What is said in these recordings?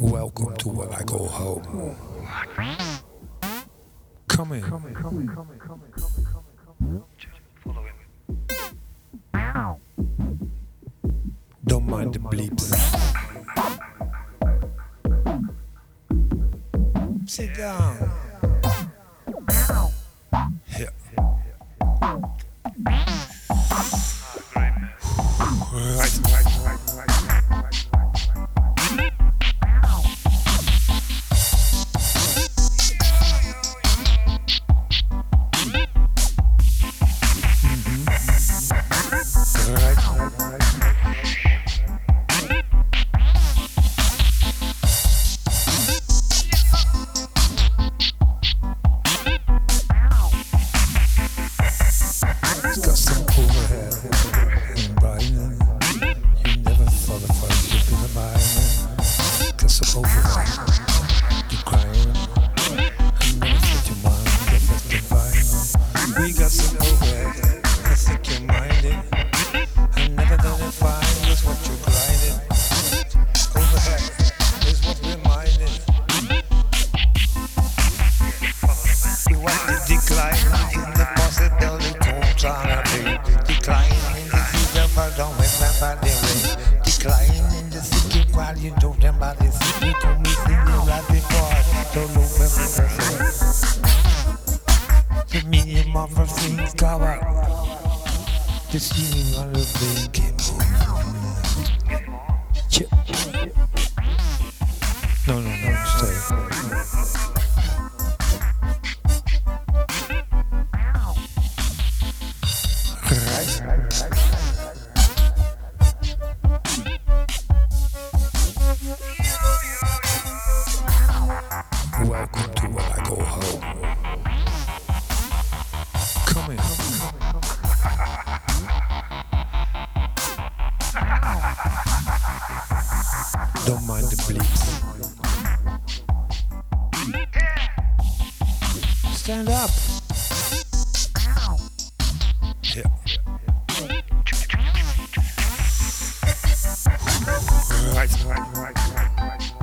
Welcome to what I call home. Come in. Don't mind the bleeps. Sit down. Right. The medium of a thing cover. The ceiling on the blinking Chip. No, no, no, stay. What I call home. Come in. Don't mind the bleeps. Stand up. Yeah. Right, right, right, right, right.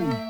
Welcome